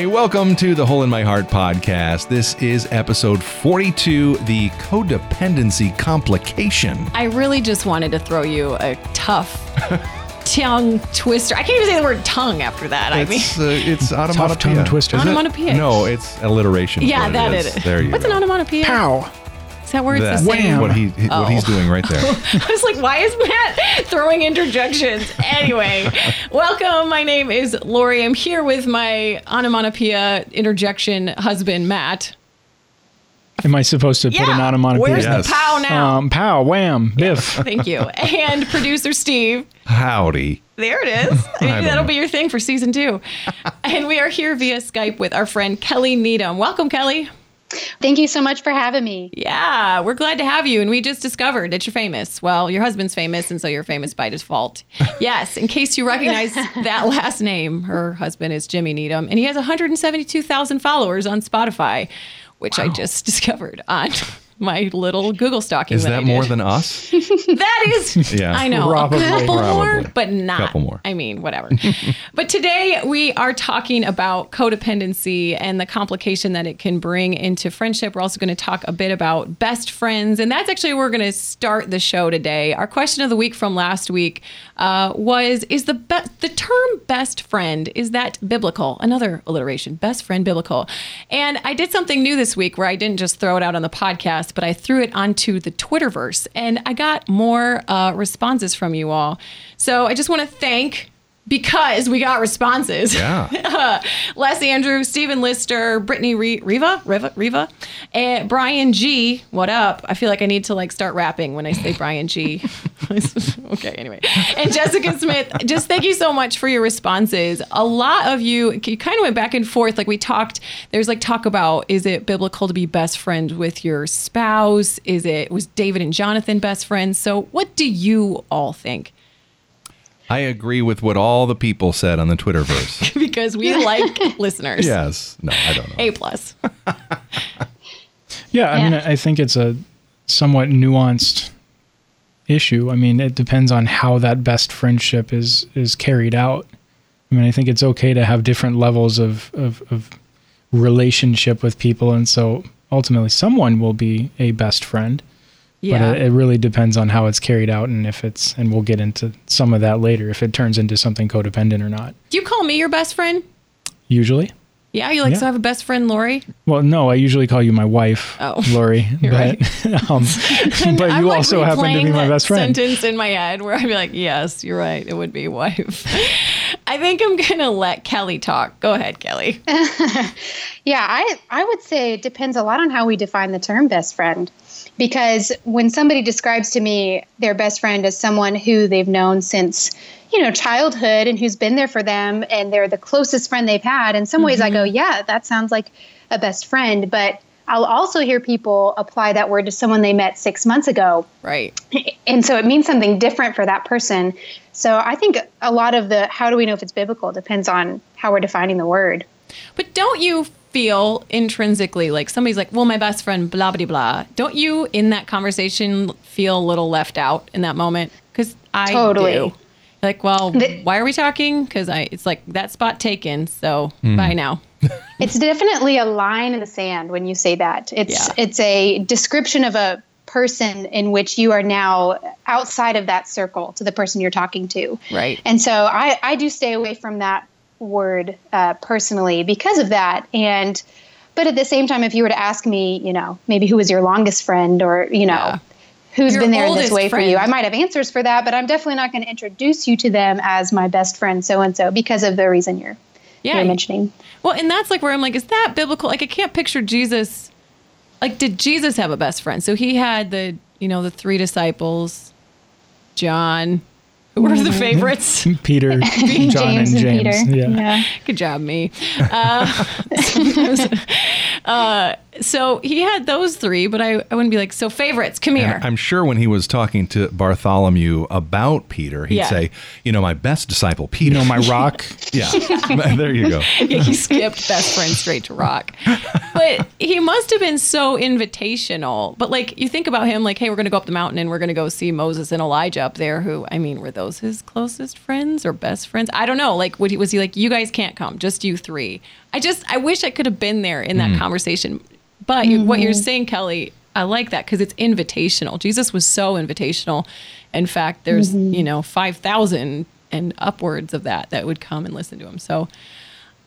Hi, welcome to the Hole in My Heart podcast. This is episode 42 The Codependency Complication. I really just wanted to throw you a tough tongue twister. I can't even say the word tongue after that. I mean, It's, uh, it's onomatopoeia. tongue twister. Is it? Onomatopoeia. No, it's alliteration. yeah, what that it is. is. There you What's go. an onomatopoeia? Pow. Is that where it's That's the same? Wham. what, he, what he's Oh. doing right there. I was like, why is Matt throwing interjections? Anyway, welcome. My name is Laurie. I'm here with my onomatopoeia interjection husband, Matt. Am I supposed to put an Where's onomatopoeia? Yes. the pow now? Um, pow, wham, biff. Thank you. And producer Steve. Howdy. There it is. Maybe don't that'll know. be your thing for season two. and we are here via Skype with our friend Kelly Needham. Welcome, Kelly. Thank you so much for having me. Yeah, we're glad to have you. And we just discovered that you're famous. Well, your husband's famous, and so you're famous by default. Yes, in case you recognize that last name, her husband is Jimmy Needham, and he has 172,000 followers on Spotify, which I just discovered on my little Google stalking. Is that, that I more did. than us? That is, Yeah. I know, Probably. a couple more, but not. A Couple more. I mean, whatever. but today we are talking about codependency and the complication that it can bring into friendship. We're also going to talk a bit about best friends, and that's actually where we're going to start the show today. Our question of the week from last week uh, was: Is the be- the term best friend is that biblical? Another alliteration, best friend biblical. And I did something new this week where I didn't just throw it out on the podcast, but I threw it onto the Twitterverse, and I got more uh, responses from you all. So I just want to thank because we got responses. Yeah. Les Andrew, Stephen Lister, Brittany Re- Riva, Riva, Riva, and eh, Brian G. What up? I feel like I need to like start rapping when I say Brian G. okay, anyway. And Jessica Smith, just thank you so much for your responses. A lot of you, you kind of went back and forth. Like we talked, there's like talk about is it biblical to be best friends with your spouse? Is it, was David and Jonathan best friends? So what do you all think? I agree with what all the people said on the Twitterverse. because we like listeners. yes. No, I don't know. A plus. Yeah, I mean, I think it's a somewhat nuanced issue. I mean, it depends on how that best friendship is is carried out. I mean, I think it's okay to have different levels of of, of relationship with people, and so ultimately, someone will be a best friend. Yeah. But it, it really depends on how it's carried out, and if it's, and we'll get into some of that later. If it turns into something codependent or not. Do you call me your best friend? Usually, Yeah, you like Yeah. so I have a best friend, Laurie. Well, no, I usually call you my wife, Oh. Laurie. You're but um, but I'm, you like, also happen to be replaying my that best friend. Sentence in my head where I'd be like, "Yes, you're right. It would be wife." I think I'm gonna let Kelly talk. Go ahead, Kelly. Yeah, I I would say it depends a lot on how we define the term best friend. Because when somebody describes to me their best friend as someone who they've known since, you know, childhood and who's been there for them and they're the closest friend they've had, in some ways I go, mm-hmm. yeah, that sounds like a best friend, but I'll also hear people apply that word to someone they met 6 months ago Right. and so it means something different for that person. So I think a lot of the how do we know if it's biblical depends on how we're defining the word. But don't you feel intrinsically like somebody's like, "Well, my best friend, blah blah blah." Don't you in that conversation feel a little left out in that moment? Because I Totally. do. Like, well, The- why are we talking? Because I, it's like that spot taken. So hmm. bye now. It's definitely a line in the sand when you say that. It's Yeah. it's a description of a person in which you are now outside of that circle to the person you're talking to. Right. And so I, I do stay away from that word uh, personally because of that. And but at the same time, if you were to ask me, you know, maybe who was your longest friend or, you know, Yeah. who's Your been there in this way for you. I might have answers for that, but I'm definitely not going to introduce you to them as my best friend so and so because of the reason you're Yeah. you're mentioning. Well, and that's like where I'm like, is that biblical? Like, I can't picture Jesus. Like, did Jesus have a best friend? So he had the, you know, the three disciples, John, were the favorites. Peter, John, and James. Yeah. Good job, me. Uh, uh, so he had those three, but I, I wouldn't be like, so favorites, come here. And I'm sure when he was talking to Bartholomew about Peter, he'd Yeah. say, you know, my best disciple, Peter. You know, my rock. yeah. there you go. yeah, he skipped best friend straight to rock. But he must have been so invitational. But like you think about him, like, hey, we're gonna go up the mountain and we're gonna go see Moses and Elijah up there. Who I mean, were those his closest friends or best friends? I don't know. Like, would he, was he like, you guys can't come, just you three? I just I wish I could have been there in that mm. conversation. But you, what you're saying, Kelly, I like that because it's invitational. Jesus was so invitational. In fact, there's mm-hmm. you know five thousand and upwards of that that would come and listen to him. So.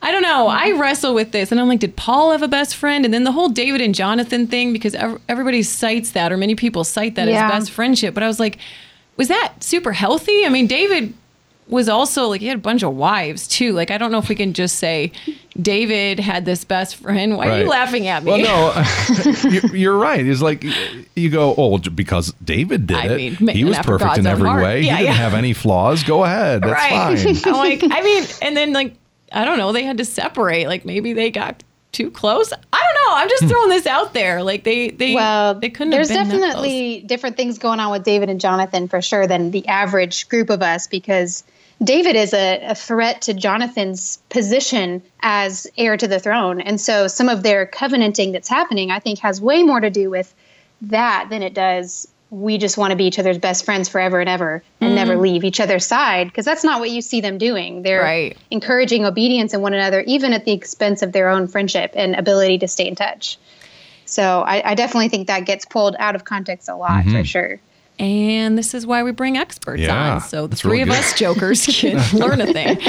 I don't know. I mm-hmm. wrestle with this, and I'm like, did Paul have a best friend? And then the whole David and Jonathan thing, because everybody cites that, or many people cite that Yeah. as best friendship. But I was like, was that super healthy? I mean, David was also like he had a bunch of wives too. Like I don't know if we can just say David had this best friend. Why are you laughing at me? Well, no, you're, right. It's like you go, oh, because David did I it. mean, he was perfect God's in every heart. way. Yeah, he didn't yeah. have any flaws. Go ahead. That's right. fine. I'm like, I mean, and then like I don't know, they had to separate. Like maybe they got too close. I don't know. I'm Hmm. just throwing this out there. Like they they Well, they couldn't there's have been that There's definitely different things going on with David and Jonathan for sure than the average group of us because David is a, a threat to Jonathan's position as heir to the throne. And so some of their covenanting that's happening, I think, has way more to do with that than it does. We just want to be each other's best friends forever and ever and never mm-hmm. leave each other's side because that's not what you see them doing. They're Right. encouraging obedience in one another, even at the expense of their own friendship and ability to stay in touch. So I, I definitely think that gets pulled out of context a lot for mm-hmm. sure. And this is why we bring experts Yeah, on. So the three of good. us jokers can learn a thing.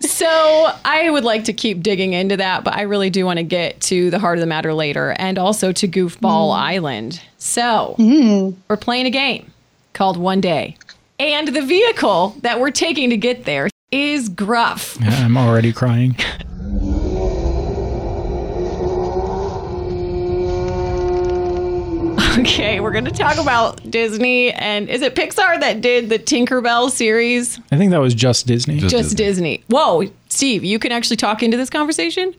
So I would like to keep digging into that, but I really do want to get to the heart of the matter later and also to Goofball mm. Island. So mm. we're playing a game called One Day. And the vehicle that we're taking to get there is Gruff. Yeah, I'm already crying. Okay, we're going to talk about Disney. And is it Pixar that did the Tinkerbell series? I think that was just Disney. Just- Just Disney. Whoa, Steve, you can actually talk into this conversation?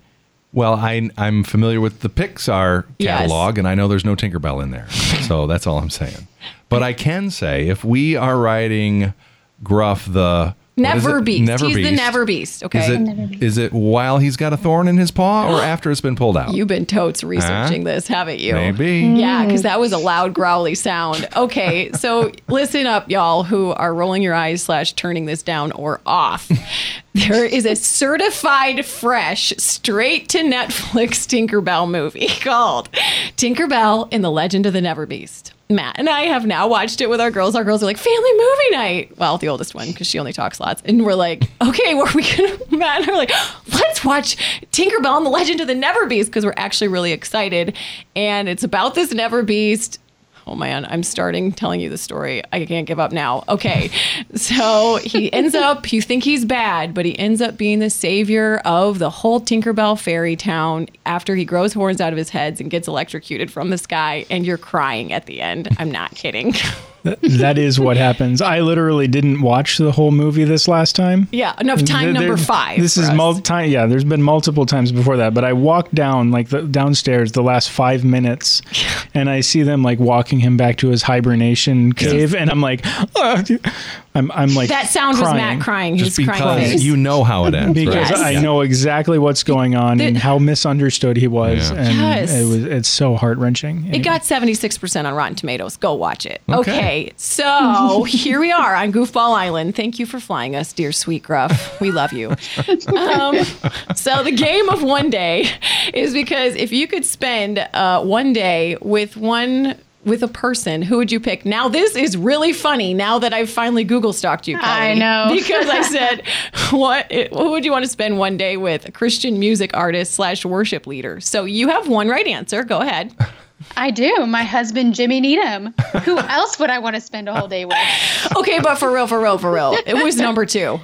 Well, I, I'm familiar with the Pixar Yes. catalog, and I know there's no Tinkerbell in there. so that's all I'm saying. But I can say if we are writing Gruff the what is Never it? Beast. Never He's the Beast. Never Beast. Okay. Is it is it while he's got a thorn in his paw or after it's been pulled out? You've been totes researching this, haven't you? Maybe. Yeah, because that was a loud, growly sound. Okay, so listen up, y'all who are rolling your eyes slash turning this down or off. There is a certified fresh, straight to Netflix Tinkerbell movie called Tinkerbell in the Legend of the Never Beast. Matt and I have now watched it with our girls. Our girls are like, family movie night. Well, the oldest one, because she only talks lots. And we're like, okay, what are we going to, Matt and I are like, let's watch Tinkerbell and the Legend of the Never Beast, because we're actually really excited. And it's about this Never Beast. Oh man, I'm starting telling you the story. I can't give up now. Okay. So he ends up, you think he's bad, but he ends up being the savior of the whole Tinkerbell fairy town after he grows horns out of his heads and gets electrocuted from the sky. And you're crying at the end. I'm not kidding. that is what happens. I literally didn't watch the whole movie this last time. yeah. Enough time There- number five. This is us. multi. Yeah, there's been multiple times before that, but I walked down like the downstairs the last five minutes, and I see them like walking him back to his hibernation cave, and I'm like, "Ah." I'm I'm like That sound was Matt crying. Just His crying because face. you know how it ends. because right? I Yeah. know exactly what's going on and how misunderstood he was, Yeah. and Yes. it was it's so heart wrenching. It got 76% on Rotten Tomatoes. Go watch it. Okay. Okay. So here we are on Goofball Island. Thank you for flying us, dear sweet Gruff. We love you. Um, so the game of one day is because if you could spend uh, one day with one with a person, who would you pick? Now this is really funny. Now that I've finally Google stalked you, Kelly, I know. because I said, "What? Who would you want to spend one day with? A Christian music artist slash worship leader." So you have one right answer. Go ahead. I do. My husband, Jimmy Needham. Who else would I want to spend a whole day with? Okay, but for real, for real, for real. It was number two.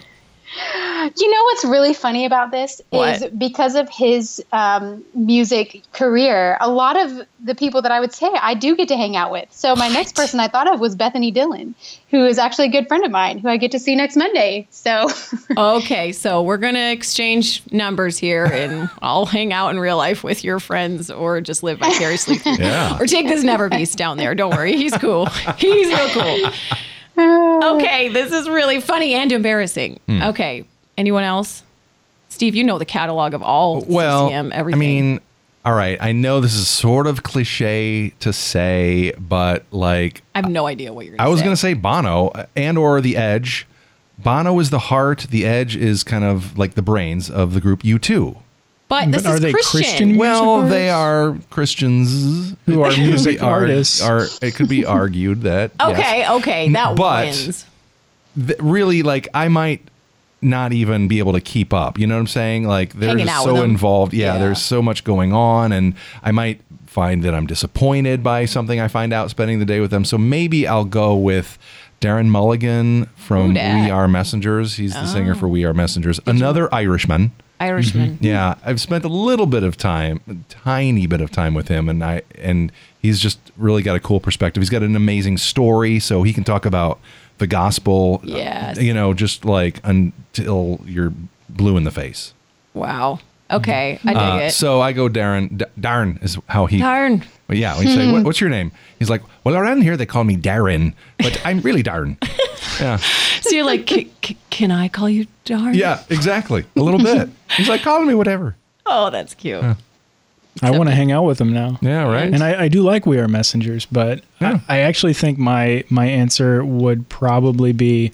You know what's really funny about this is because of his um, music career, a lot of the people that I would say I do get to hang out with. So my next person I thought of was Bethany Dillon, who is actually a good friend of mine, who I get to see next Monday. So Okay, so we're gonna exchange numbers here, and I'll hang out in real life with your friends, or just live vicariously through. Yeah. Or take this Never Beast down there. Don't worry, he's cool. He's real cool. Okay, this is really funny and embarrassing. Hmm. Okay, anyone else? Steve, you know the catalog of all well, CCM, everything. I mean, all right. I know this is sort of cliche to say, but like I have no idea what you're. Gonna I was say. to say Bono and or the Edge. Bono is the heart. The Edge is kind of like the brains of the group U2. But this But are is they Christian. Christian? Well, they are Christians Who are music artists. Are, it could be argued that yes. Okay, okay, that But- wins. th- really like I might not even be able to keep up. You know what I'm saying? Like they're just so involved. Yeah, Yeah. there's so much going on and I might find that I'm disappointed by something I find out spending the day with them. So maybe I'll go with Darren Mulligan from Who? We Are Messengers. He's the Oh. singer for We Are Messengers. Another Irishman. Irishman. Yeah, I've spent a little bit of time, a tiny bit of time with him, and I and he's just really got a cool perspective. He's got an amazing story, so he can talk about the gospel. uh, you know, just like until you're blue in the face. Wow. Okay, I dig Uh, it. so I go Darren. D- Darren is how he. Darn. Well, yeah, when you say, what, "What's your name?" He's like, "Well, around here they call me Darren, but I'm really Darren." yeah, So you're like, "C- c- can I call you Darn? yeah, exactly. A little bit. He's like, "Call me whatever." Oh, that's cute. I want to hang out with him now. Yeah, right. And I, I do like We Are Messengers, but Yeah. I, I actually think my my answer would probably be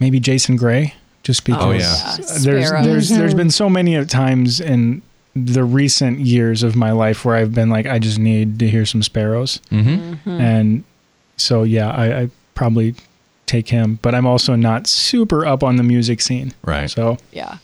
maybe Jason Gray, just because Oh, yeah. there's Sparrows. there's there's been so many times in the recent years of my life where I've been like, I just need to hear some sparrows, Mm-hmm. and so yeah, I, I probably take him. But I'm also not super up on the music scene, Right. So Yeah.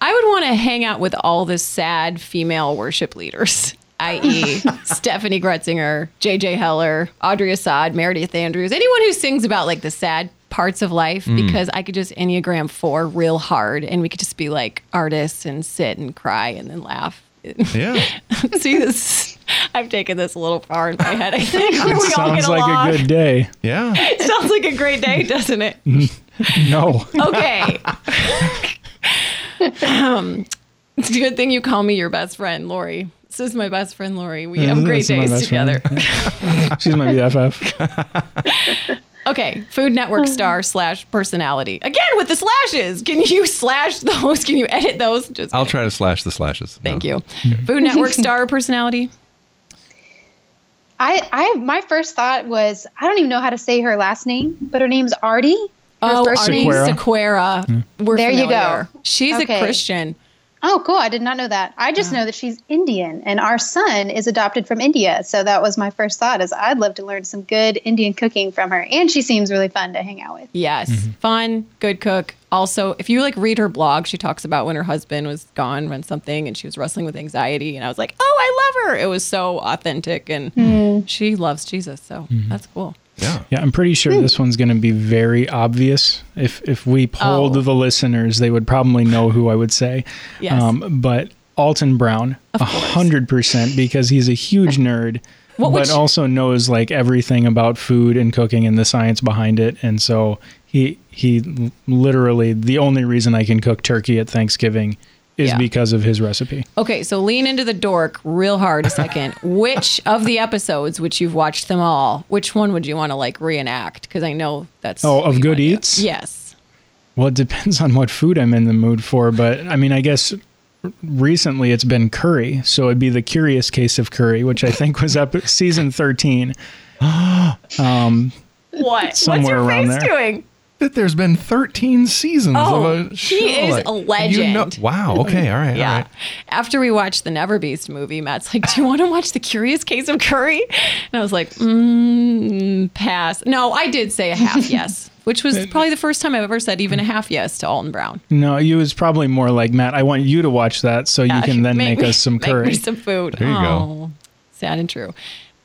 I would want to hang out with all the sad female worship leaders, i.e., Steffany Gretzinger, JJ Heller, Audrey Assad, Meredith Andrews, anyone who sings about like the sad parts of life, because I could just Enneagram 4 real hard and we could just be like artists and sit and cry and then laugh. yeah. See this? I've taken this a little far in my head. I think we all sounds get like along. a good day. Yeah. Sounds like a great day, doesn't it? No. Okay. um, it's a good thing you call me your best friend, Laurie. This is my best friend, Laurie. We have Yeah, great that's days together. She's my BFF. Okay, Food Network uh-huh. star slash personality. Again with the slashes. Can you slash those? Can you edit those? Just I'll kidding. try to slash the slashes. Thank No. you. Food Network star personality. I, I, my first thought was I don't even know how to say her last name, but her name's Aarti. Her Oh, first Aarti name- Sequeira. Sequeira. We're There you go. She's Okay. a Christian. Oh, cool. I did not know that. I just know that she's Indian and our son is adopted from India. So that was my first thought is I'd love to learn some good Indian cooking from her. And she seems really fun to hang out with. Yes. Mm-hmm. Fun, good cook. Also, if you like read her blog, she talks about when her husband was gone when something and she was wrestling with anxiety. And I was like, oh, I love her. It was so authentic and hmm. she loves Jesus. So mm-hmm. that's cool. Yeah. Yeah, I'm pretty sure this one's going to be very obvious. If if we polled Oh. the listeners, they would probably know who I would say. Um, Yes. but Alton Brown, a hundred percent, because he's a huge nerd, What but you- also knows like everything about food and cooking and the science behind it. And so he he literally the only reason I can cook turkey at Thanksgiving is Yeah. because of his recipe. Okay, so lean into the dork real hard a second. which of the episodes, which you've watched them all, which one would you want to like reenact? Because I know that's Oh, of Good wanna do. Eats? Yes. Well, it depends on what food I'm in the mood for, but I mean, I guess recently it's been curry, so it'd be the Curious Case of Curry, which I think was up season 13. Um, what? What's your face doing? That there's been 13 seasons Oh, of a he show. is a legend. you know- wow. Okay. All right. Yeah. All right. After we watched the Never Beast movie, Matt's like, "Do you want to watch the Curious Case of Curry?" And I was like, mm, "Pass." No, I did say a half yes, which was probably the first time I've ever said even a half yes to Alton Brown. No, you was probably more like Matt. I want you to watch that so you can then make, me- us some make curry. me some food. There you go. oh, Sad and true.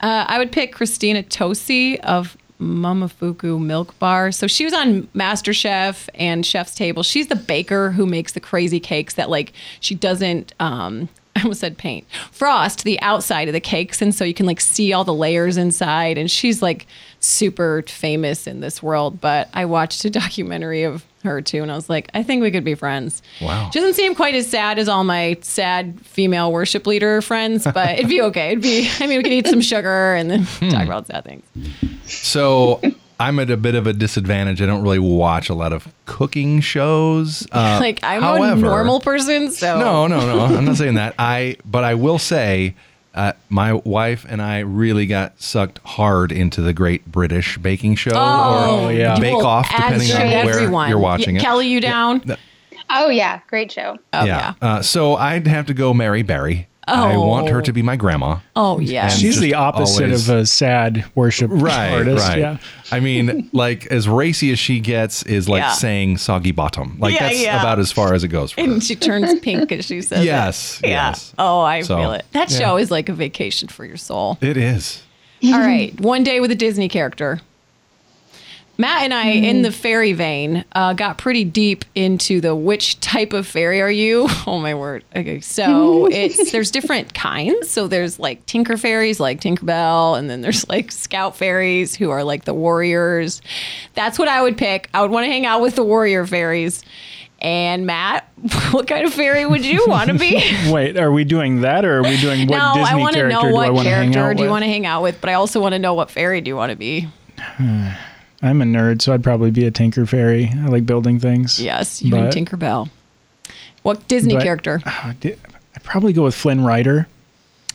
Uh, I would pick Christina Tosi of Momofuku Milk Bar. So she was on MasterChef and Chef's Table. She's the baker who makes the crazy cakes that like she doesn't. Um, I almost said paint frost the outside of the cakes, and so you can like see all the layers inside. And she's like super famous in this world. But I watched a documentary of her too, and I was like, I think we could be friends. Wow. She doesn't seem quite as sad as all my sad female worship leader friends, but it'd be okay. It'd be, I mean, we could eat some sugar and then Hmm. talk about sad things. So I'm at a bit of a disadvantage. I don't really watch a lot of cooking shows. Uh, Like, I'm a normal person, so. No, no, no. I'm not saying that. I, but I will say, uh, my wife and I really got sucked hard into the Great British Baking Show Oh, or yeah. Bake Off, depending on where everyone. you're watching Y- it. Kelly, you down? Yeah. Oh yeah, great show. Oh yeah. Uh, so I'd have to go Mary Berry. I want her Oh. to be my grandma. Oh yeah. She's the opposite always- of a sad worship Right, artist. right. Yeah. I mean, like as racy as she gets is like Yeah. saying soggy bottom. Like Yeah, that's yeah. about as far as it goes for her. and she turns pink as she says. it. Yes, Yeah. yes. Oh, I So, feel it. That yeah. show is like a vacation for your soul. It is. All right. One day with a Disney character. Matt and I, in the fairy vein, uh, got pretty deep into the which type of fairy are you? Oh my word! Okay, so it's there's different kinds. So there's like Tinker fairies, like Tinkerbell, and then there's like Scout fairies who are like the warriors. That's what I would pick. I would want to hang out with the warrior fairies. And Matt, what kind of fairy would you want to be? Wait, are we doing that or are we doing what no, Disney I want to character know what want to hang character do you want to hang out with, but I also want to know what fairy do you want to be. I'm a nerd, so I'd probably be a Tinker Fairy. I like building things. Yes, you and Tinker Tinkerbell. What Disney But- character? Uh, I'd probably go with Flynn Rider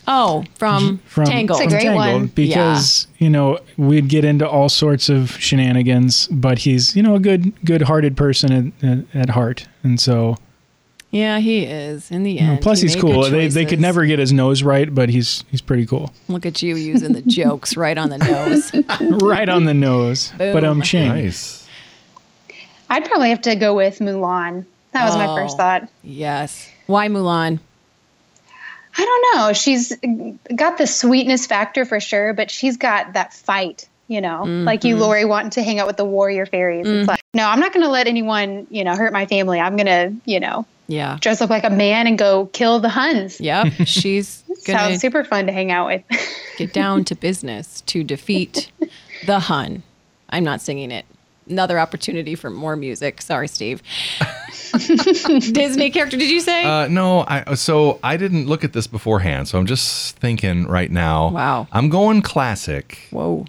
Oh, from, from, Tangled. from It's a great Tangled one. because you know we'd get into all sorts of shenanigans, but he's you know a good good-hearted person at, at, at heart, and so Yeah, he is. In the you know, end, plus he he's cool. They they could never get his nose right, but he's he's pretty cool. look at you using the jokes right on the nose. right on the nose. But um, Boom. um, ching. Nice. I'd probably have to go with Mulan. That was my Oh. first thought. Yes. Why Mulan? I don't know. She's got the sweetness factor for sure, but she's got that fight, you know, like you, mm-hmm. Laurie, wanting to hang out with the warrior fairies. It's mm-hmm. like, no, I'm not going to let anyone, you know, hurt my family. I'm going to, you know, Yeah. dress up like a man and go kill the Huns. Yep. She's gonna Sounds super fun to hang out with. get down to business to defeat the Hun. I'm not singing it. Another opportunity for more music. Sorry, Steve. Disney character, did you say? Uh, no, I so I didn't look at this beforehand, so I'm just thinking right now. Wow. I'm going classic Whoa.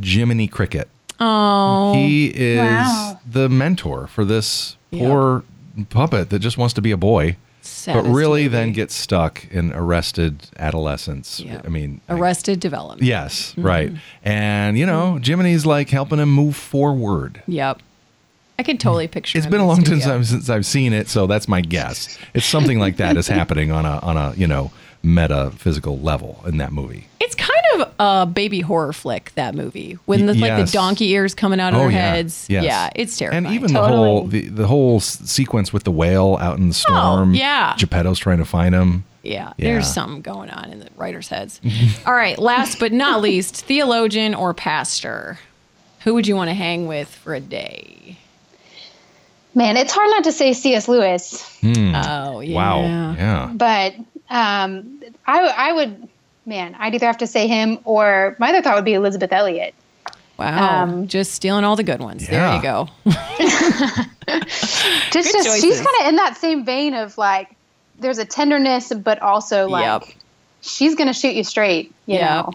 Jiminy Cricket. Oh. He is Wow. the mentor for this Yeah. poor puppet that just wants to be a boy, Sad but really movie. then gets stuck in arrested adolescence. Yeah. I mean, Arrested Development. yes, Mm-hmm. right. And you know, Jiminy's like helping him move forward. Yep. I can totally picture. It's been a long time since, since I've seen it, so that's my guess. It's something like that is happening on a on a you know metaphysical level in that movie. It's kind of a baby horror flick. That movie when the, Y- like the donkey ears coming out of Oh their yeah, heads. yes. Yeah, it's terrifying. And even Totally. the whole the, the whole sequence with the whale out in the oh, storm. Oh, yeah. Geppetto's trying to find him. Yeah, Yeah. there's something going on in the writers' heads. All right, last but not least, theologian or pastor. Who would you want to hang with for a day? Man, it's hard not to say C.S. Lewis, hmm. Oh, yeah. Wow. Yeah. but um, I, I would, man, I'd either have to say him or my other thought would be Elisabeth Elliot. Wow. Um, Just stealing all the good ones. There you go. Just, Good just she's kind of in that same vein of like, there's a tenderness, but also like, Yep. she's gonna shoot you straight. You Yep. know.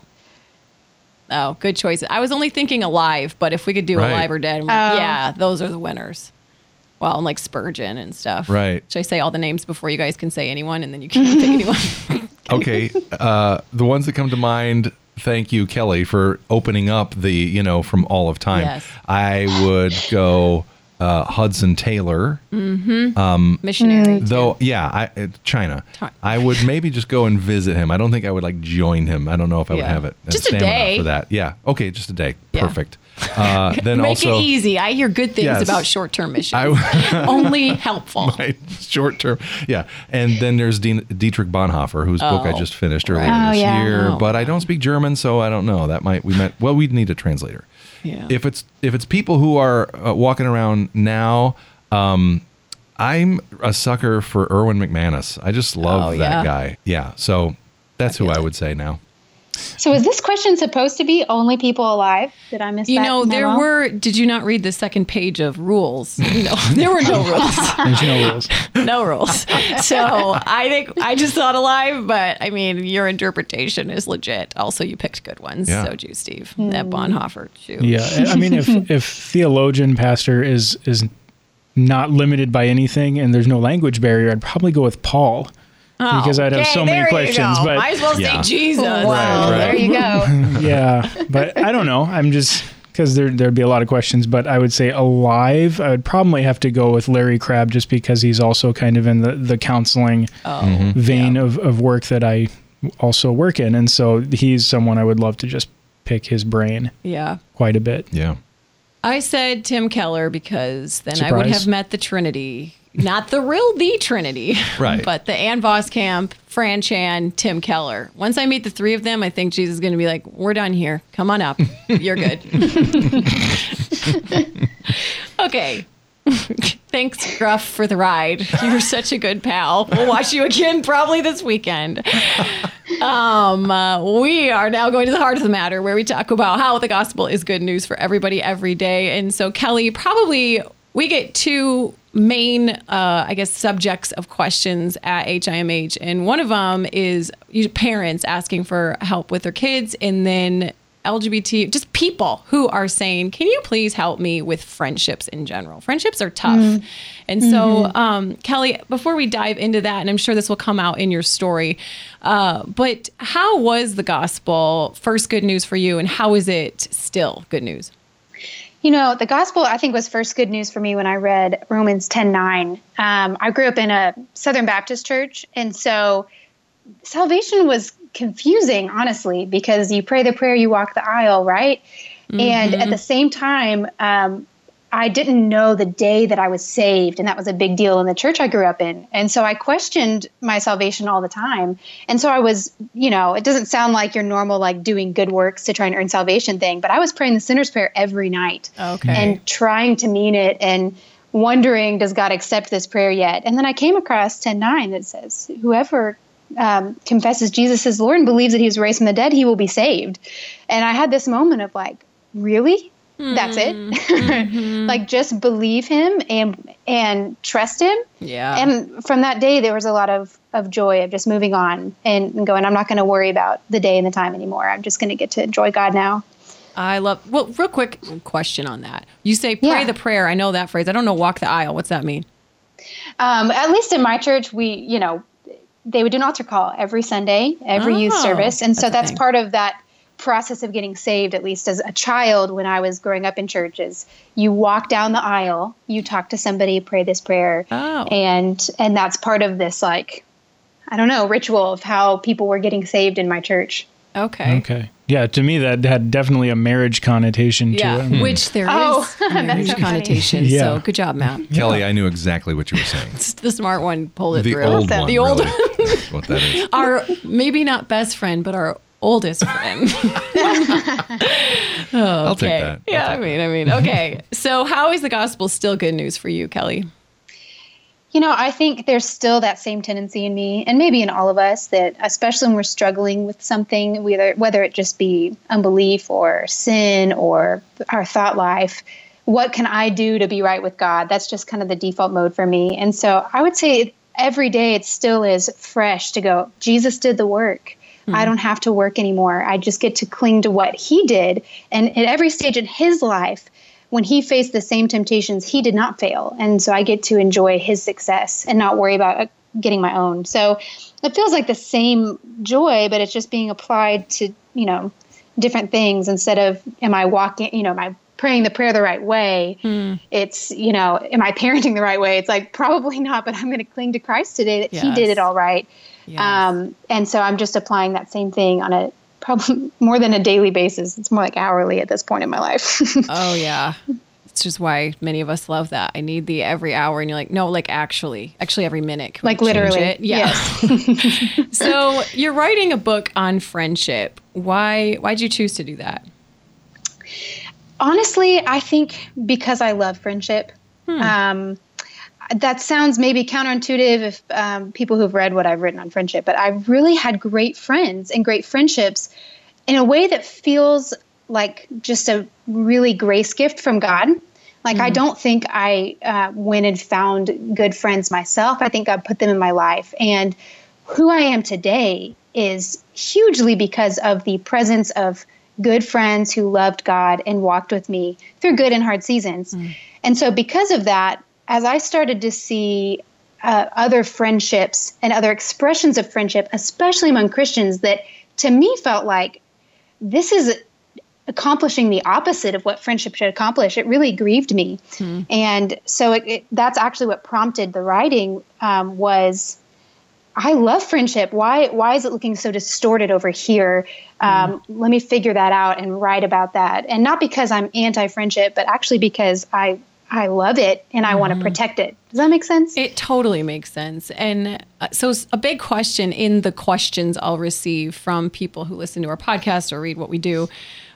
Oh, good choice. I was only thinking alive, but if we could do Right. alive or dead, I'm like, Oh. yeah, those are the winners. Well, and like Spurgeon and stuff. Right. Should I say all the names before you guys can say anyone and then you can't pick anyone? Okay. Uh, the ones that come to mind. Thank you, Kelly, for opening up the you know from all of time. Yes. I would go uh, Hudson Taylor. Mm-hmm. um, missionary. Though, yeah, I, uh, China. I would maybe just go and visit him. I don't think I would like join him. I don't know if I would have it. uh, Just a day. for that. Yeah. Okay, just a day. Yeah. Perfect. Uh, then Make also it easy. I hear good things Yes. about short term missions. I- Only helpful. Short term. Yeah. And then there's Dean, Dietrich Bonhoeffer, whose book I Oh, just finished earlier right. Oh, this yeah. year. Oh, but I don't speak German, so I don't know. That might we might well we'd need a translator. Yeah. If it's if it's people who are uh, walking around now, um, I'm a sucker for Erwin McManus. I just love Oh, that yeah. guy. Yeah. So that's who I would say now. So is this question supposed to be only people alive? Did I miss You that? know, Am there wrong? were. Did you not read the second page of rules? No, there were no rules. There's no rules. no rules. So I think I just thought alive, but I mean, your interpretation is legit. Also, you picked good ones. Yeah. So do you, Steve. That hmm. Bonhoeffer. Shoot. Yeah, I mean, if if theologian pastor is is not limited by anything and there's no language barrier, I'd probably go with Paul Oh, because I'd have okay, so many questions. go. But Might as well Yeah. say Jesus. Wow, right. there you go. yeah, but I don't know. I'm just because there there'd be a lot of questions. But I would say alive. I would probably have to go with Larry Crabb just because he's also kind of in the the counseling Oh, mm-hmm. vein yeah. of of work that I also work in, and so he's someone I would love to just pick his brain Yeah. quite a bit. Yeah. I said Tim Keller because then I would have met the Trinity. Not the real the Trinity. Right. But the Ann Voskamp, Fran Chan, Tim Keller. Once I meet the three of them, I think Jesus is going to be like, we're done here. Come on up. You're good. okay. Thanks, Gruff, for the ride. You're such a good pal. We'll watch you again probably this weekend. Um, uh, we are now going to the heart of the matter where we talk about how the gospel is good news for everybody every day. And so, Kelly, probably we get two main, uh, I guess, subjects of questions at HIMH. And one of them is parents asking for help with their kids, and then LGBT, just people who are saying, Can you please help me with friendships in general? Friendships are tough. And so, um, Kelly, before we dive into that, and I'm sure this will come out in your story, uh, but how was the gospel first good news for you, and how is it still good news? You know, the gospel I think was first good news for me when I read Romans 10 9. Um, I grew up in a Southern Baptist church, and so salvation was confusing, honestly, because you pray the prayer, you walk the aisle, right? And at the same time, um, I didn't know the day that I was saved, and that was a big deal in the church I grew up in. And so I questioned my salvation all the time. And so I was, you know, it doesn't sound like your normal, like doing good works to try and earn salvation thing, but I was praying the sinner's prayer every night Okay. and trying to mean it and wondering, does God accept this prayer yet? And then I came across 10 9 that says, whoever um, confesses Jesus as Lord and believes that he was raised from the dead, he will be saved. And I had this moment of like, really? That's it? like just believe him and and trust him. yeah. And from that day, there was a lot of, of joy of just moving on and, and going, I'm not going to worry about the day and the time anymore. I'm just going to get to enjoy God now. I love, well, real quick question on that. You say pray Yeah. the prayer. I know that phrase. I don't know walk the aisle. What's that mean? Um, at least in my church, we, you know, they would do an altar call every Sunday, every youth Oh, service. And so that's that's part of that process of getting saved, at least as a child when I was growing up in churches. You walk down the aisle, you talk to somebody, pray this prayer. Oh. And and that's part of this like I don't know, ritual of how people were getting saved in my church. Okay. Okay. Yeah, to me that had definitely a marriage connotation to Yeah, it. Hmm. which there oh, is Oh, that's marriage so connotation. Yeah. So good job, Matt. Kelly, I knew exactly what you were saying. The smart one pulled it The through. old one. The old really, is what that is. our maybe not best friend, but our oldest friend. I'll take okay. that. Yeah, I mean, I mean, okay. So how is the gospel still good news for you, Kelly? You know, I think there's still that same tendency in me, and maybe in all of us, that especially when we're struggling with something, whether whether it just be unbelief or sin or our thought life, what can I do to be right with God? That's just kind of the default mode for me. And so I would say every day it still is fresh to go. Jesus did the work. I don't have to work anymore. I just get to cling to what He did, and at every stage in His life when he faced the same temptations, he did not fail. And so I get to enjoy his success and not worry about uh, getting my own. So it feels like the same joy, but it's just being applied to, you know, different things instead of, am I walking, you know, am I praying the prayer the right way? It's, you know, am I parenting the right way? It's like, probably not, but I'm going to cling to Christ today that he did it all right. Yes. Um, and so I'm just applying that same thing on a probably more than a daily basis. It's more like hourly at this point in my life. Oh yeah. It's just why many of us love that. I need the every hour, and you're like, no, like actually, actually every minute. Can Like literally, it? Yeah. so you're writing a book on friendship. Why? Why'd you choose to do that? Honestly, I think because I love friendship. Um, that sounds maybe counterintuitive if um, people who've read what I've written on friendship, but I've really had great friends and great friendships in a way that feels like just a really grace gift from God. Like, I don't think I uh, went and found good friends myself. I think God put them in my life. And who I am today is hugely because of the presence of good friends who loved God and walked with me through good and hard seasons. And so, because of that, as I started to see uh, other friendships and other expressions of friendship, especially among Christians, that to me felt like this is accomplishing the opposite of what friendship should accomplish. It really grieved me, and so it, it, that's actually what prompted the writing. Um, was I love friendship. Why why is it looking so distorted over here? Um, Let me figure that out and write about that. And not because I'm anti friendship, but actually because I I love it and I want to protect it. Does that make sense? It totally makes sense. And uh, so, a big question in the questions I'll receive from people who listen to our podcast or read what we do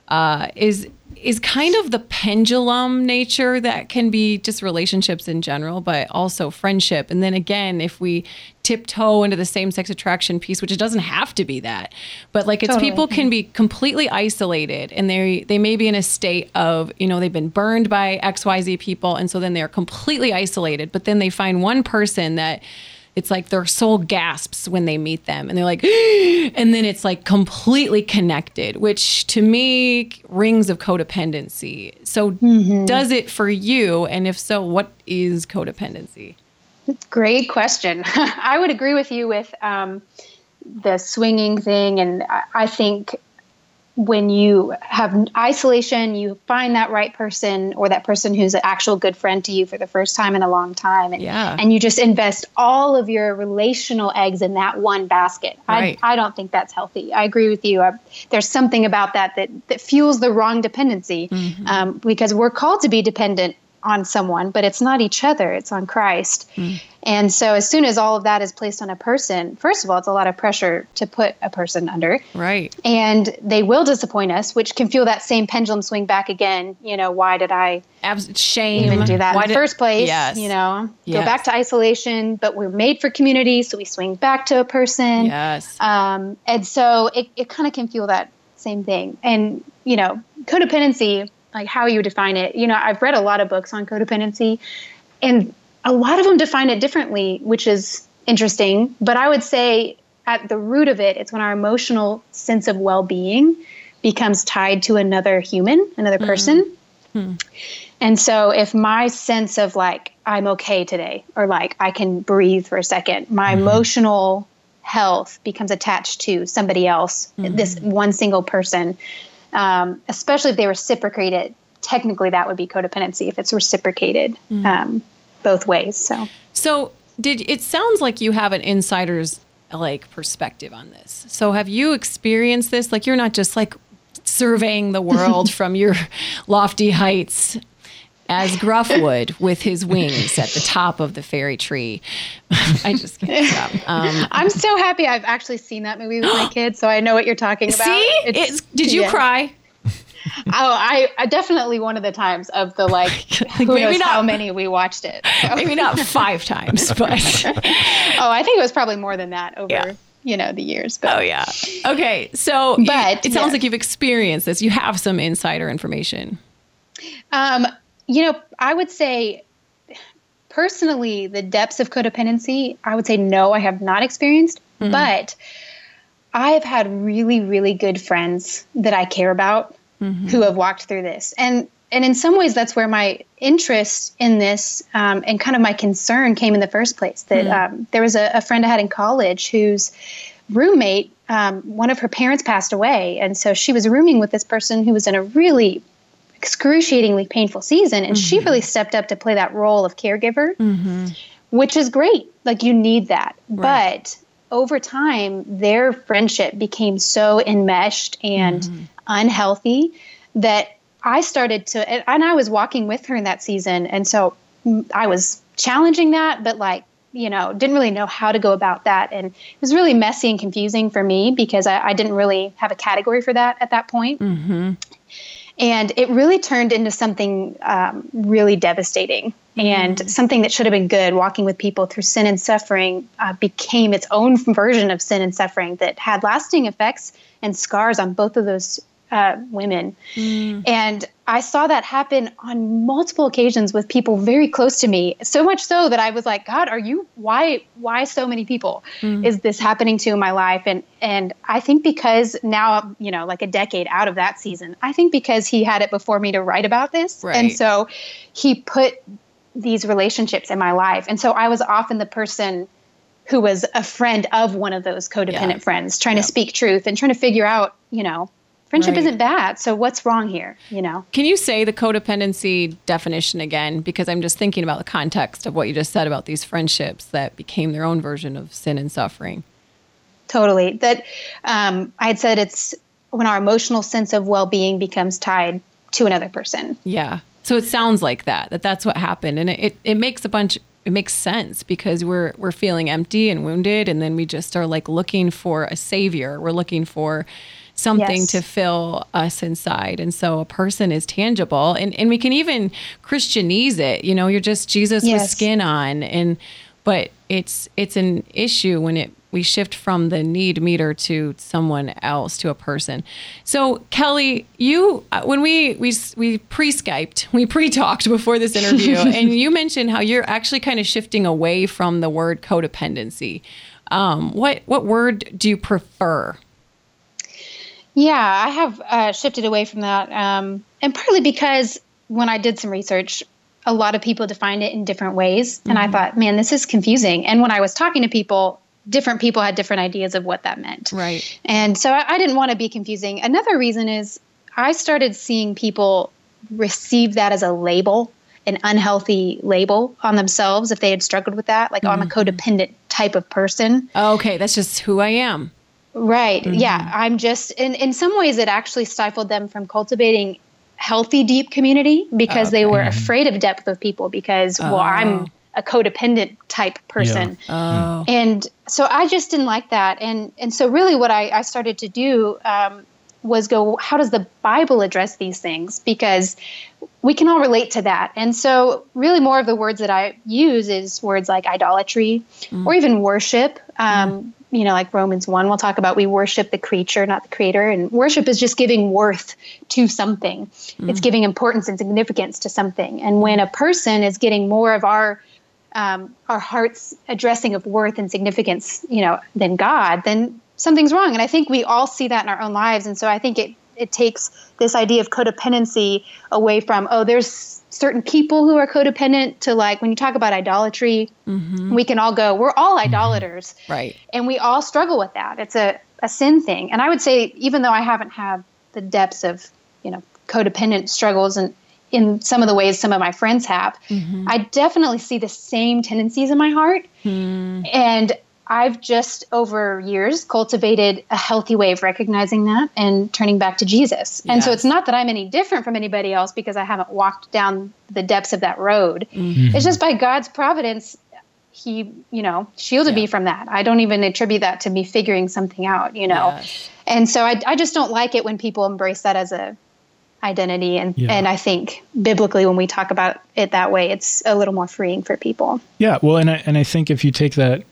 uh, is is kind of the pendulum nature that can be just relationships in general, but also friendship. And then again, if we tiptoe into the same sex attraction piece, which it doesn't have to be that, but like it's Totally. people can be completely isolated and they they may be in a state of you know they've been burned by xyz people and so then they're completely isolated but then they find one person that it's like their soul gasps when they meet them and they're like and then it's like completely connected which to me rings of codependency. So mm-hmm. does it for you? And if so what is codependency Great question. I would agree with you with um, the swinging thing, and I, I think when you have isolation, you find that right person or that person who's an actual good friend to you for the first time in a long time, and, Yeah. and you just invest all of your relational eggs in that one basket. Right. I, I don't think that's healthy. I agree with you. I, there's something about that that, that fuels the wrong dependency um, because we're called to be dependent on someone, but it's not each other, it's on Christ. And so, as soon as all of that is placed on a person, first of all, it's a lot of pressure to put a person under. right And they will disappoint us, which can feel that same pendulum swing back again. You know, why did I Abs- shame even do that Why in the did- first place? yes You know, Yes. go back to isolation, but we're made for community, so we swing back to a person. yes Um, and so it, it kind of can feel that same thing. And, you know, codependency, like how you define it, you know, I've read a lot of books on codependency and a lot of them define it differently, which is interesting. But I would say at the root of it, it's when our emotional sense of well being becomes tied to another human, another mm-hmm. person. Hmm. And so if my sense of like, I'm okay today, or like I can breathe for a second, my mm-hmm. emotional health becomes attached to somebody else, this mm-hmm. one single person, um, especially if they reciprocate it. Technically, that would be codependency if it's reciprocated um, both ways. So, So, did it sounds like you have an insider's like perspective on this. So, have you experienced this? Like, you're not just like surveying the world from your lofty heights as Gruff would with his wings at the top of the fairy tree. I just can't stop. Um, I'm so happy I've actually seen that movie with my kids, so I know what you're talking about. see, it's, did you yeah. cry? Oh, I, I definitely one of the times of the like, who maybe knows not- how many we watched it. So- Maybe not five times, but oh, I think it was probably more than that over Yeah. you know the years. But oh yeah. Okay, so you- But, it sounds yeah. like you've experienced this. You have some insider information. Um, you know, I would say personally, the depths of codependency, I would say no, I have not experienced, but I have had really, really good friends that I care about who have walked through this. And and in some ways, that's where my interest in this um, and kind of my concern came in the first place. That um, there was a, a friend I had in college whose roommate, um, one of her parents passed away, and so she was rooming with this person who was in a really excruciatingly painful season and she mm-hmm. really stepped up to play that role of caregiver mm-hmm. which is great. Like you need that. But over time their friendship became so enmeshed and mm-hmm. unhealthy that i started to and, and i was walking with her in that season. And so mm, i was challenging that but like you know didn't really know how to go about that. And it was really messy and confusing for me because i, I didn't really have a category for that at that point and it really turned into something um, really devastating. And something that should have been good walking with people through sin and suffering uh, became its own version of sin and suffering that had lasting effects and scars on both of those uh, women. And i saw that happen on multiple occasions with people very close to me so much so that i was like god are you why why so many people is this happening to in my life? And and i think because now you know like a decade out of that season i think because he had it before me to write about this. Right. and so he put these relationships in my life. And so i was often the person who was a friend of one of those codependent Yeah. friends trying to speak truth and trying to figure out you know Friendship Right. isn't bad. So what's wrong here? You know? Can you say the codependency definition again? Because I'm just thinking about the context of what you just said about these friendships that became their own version of sin and suffering. Totally. That um, I had said it's when our emotional sense of well being becomes tied to another person. Yeah. So it sounds like that, that that's what happened. And it, it, it makes a bunch, it makes sense because we're, we're feeling empty and wounded. And then we just are like looking for a savior. We're looking for something Yes. to fill us inside. And so a person is tangible and, and we can even Christianize it. You know, you're just Jesus with skin on. And, but it's, it's an issue when it, we shift from the need meter to someone else to a person. So Kelly, you uh, when we we we pre-skyped, we pre-talked before this interview and you mentioned how you're actually kind of shifting away from the word codependency. Um, what what word do you prefer? Yeah, I have uh, shifted away from that. Um, and partly because when I did some research, a lot of people defined it in different ways. And I thought, man, this is confusing. And when I was talking to people, different people had different ideas of what that meant. Right. And so I, I didn't want to be confusing. Another reason is I started seeing people receive that as a label, an unhealthy label on themselves if they had struggled with that. Like, oh, I'm a codependent type of person. Okay, that's just who I am. Right. Mm-hmm. Yeah. I'm just, in, in some ways, it actually stifled them from cultivating healthy, deep community because they were mm-hmm. afraid of depth of people because, well, oh. I'm a codependent type person. Oh. Mm. And so I just didn't like that. And, and so, really, what I, I started to do um, was go, how does the Bible address these things? Because we can all relate to that. And so, really, more of the words that I use is words like idolatry mm. or even worship. Um, mm. You know, like Romans 1, we'll talk about we worship the creature, not the creator. And worship is just giving worth to something, it's giving importance and significance to something. And when a person is getting more of our um, our heart's addressing of worth and significance, you know, than God, then something's wrong. And I think we all see that in our own lives. And so I think it it takes this idea of codependency away from oh, there's certain people who are codependent to like when you talk about idolatry, mm-hmm. we can all go we're all mm-hmm. idolaters, Right. and we all struggle with that. It's a a sin thing. And I would say even though I haven't had the depths of you know codependent struggles and in some of the ways some of my friends have, mm-hmm. I definitely see the same tendencies in my heart. Hmm. And I've just over years cultivated a healthy way of recognizing that and turning back to Jesus. And so it's not that I'm any different from anybody else because I haven't walked down the depths of that road. Mm-hmm. It's just by God's providence, He, you know, shielded me from that. I don't even attribute that to me figuring something out, you know. Yes. And so I, I just don't like it when people embrace that as a identity. And, Yeah. and I think biblically, when we talk about it that way, it's a little more freeing for people. Yeah, well, and I and I think if you take that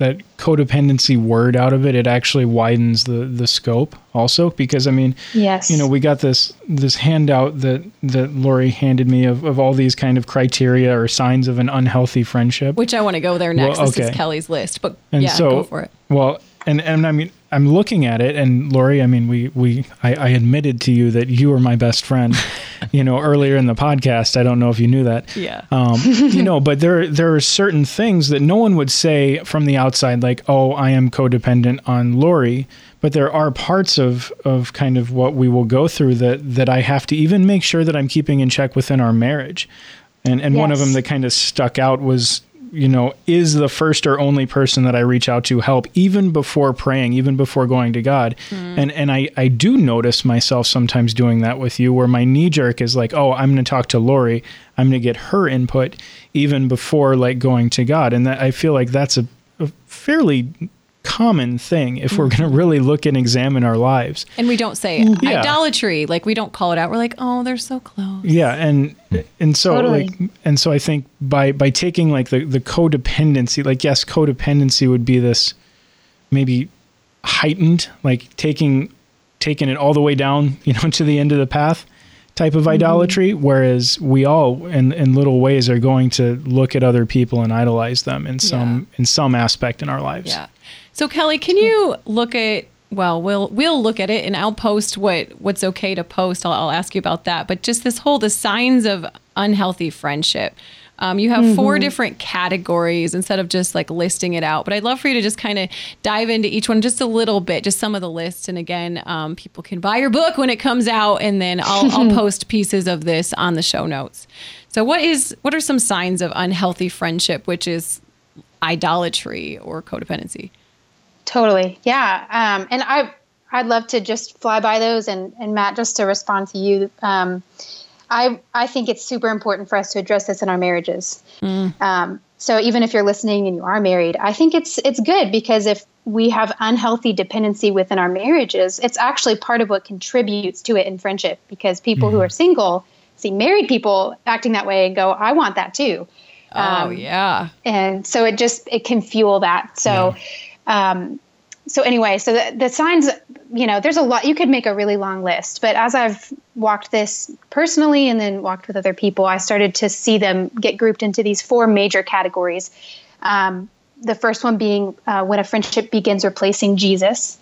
that codependency word out of it, it actually widens the the scope also because I mean, Yes. you know, we got this this handout that that Laurie handed me of, of all these kind of criteria or signs of an unhealthy friendship. Which I want to go there next. Well, This is. Kelly's list, but And yeah, so, go for it. Well, and and I mean, I'm looking at it, and Laurie, I mean, we we I, I admitted to you that you were my best friend, you know, earlier in the podcast. I don't know if you knew that. Yeah. Um, you know, but there there are certain things that no one would say from the outside, like, "Oh, I am codependent on Laurie." But there are parts of of kind of what we will go through that that I have to even make sure that I'm keeping in check within our marriage. And and one of them that kind of stuck out was you know, is the first or only person that I reach out to help, even before praying, even before going to God. Mm-hmm. And and I I do notice myself sometimes doing that with you, where my knee jerk is like, oh, I'm going to talk to Laurie, I'm going to get her input, even before like going to God. And that I feel like that's a, a fairly common thing if we're mm-hmm. going to really look and examine our lives. And we don't say mm-hmm. Yeah. idolatry. Like we don't call it out. We're like, oh, they're so close. Yeah, and and so Totally. like and so I think by by taking like the the codependency, like yes, codependency would be this maybe heightened, like taking taking it all the way down, you know, to the end of the path type of idolatry, mm-hmm. whereas we all in in little ways are going to look at other people and idolize them in some in some aspect in our lives. Yeah. So Kelly, can you look at well, we'll we'll look at it and I'll post what what's okay to post. I'll, I'll ask you about that. But just this whole the signs of unhealthy friendship. Um, you have four different categories instead of just like listing it out. But I'd love for you to just kind of dive into each one just a little bit, just some of the lists. And again, um, people can buy your book when it comes out, and then I'll, I'll post pieces of this on the show notes. So, what is what are some signs of unhealthy friendship, which is idolatry or codependency? Totally. Yeah. Um, and I, I'd love to just fly by those and, and Matt, just to respond to you. Um, I, I think it's super important for us to address this in our marriages. Um, so even if you're listening and you are married, I think it's, it's good because if we have unhealthy dependency within our marriages, it's actually part of what contributes to it in friendship because people who are single see married people acting that way and go, I want that too. Oh Um, yeah. and so it just it can fuel that so um so anyway so the, the signs you know there's a lot you could make a really long list but as i've walked this personally and then walked with other people i started to see them get grouped into these four major categories. Um, the first one being uh, when a friendship begins replacing jesus.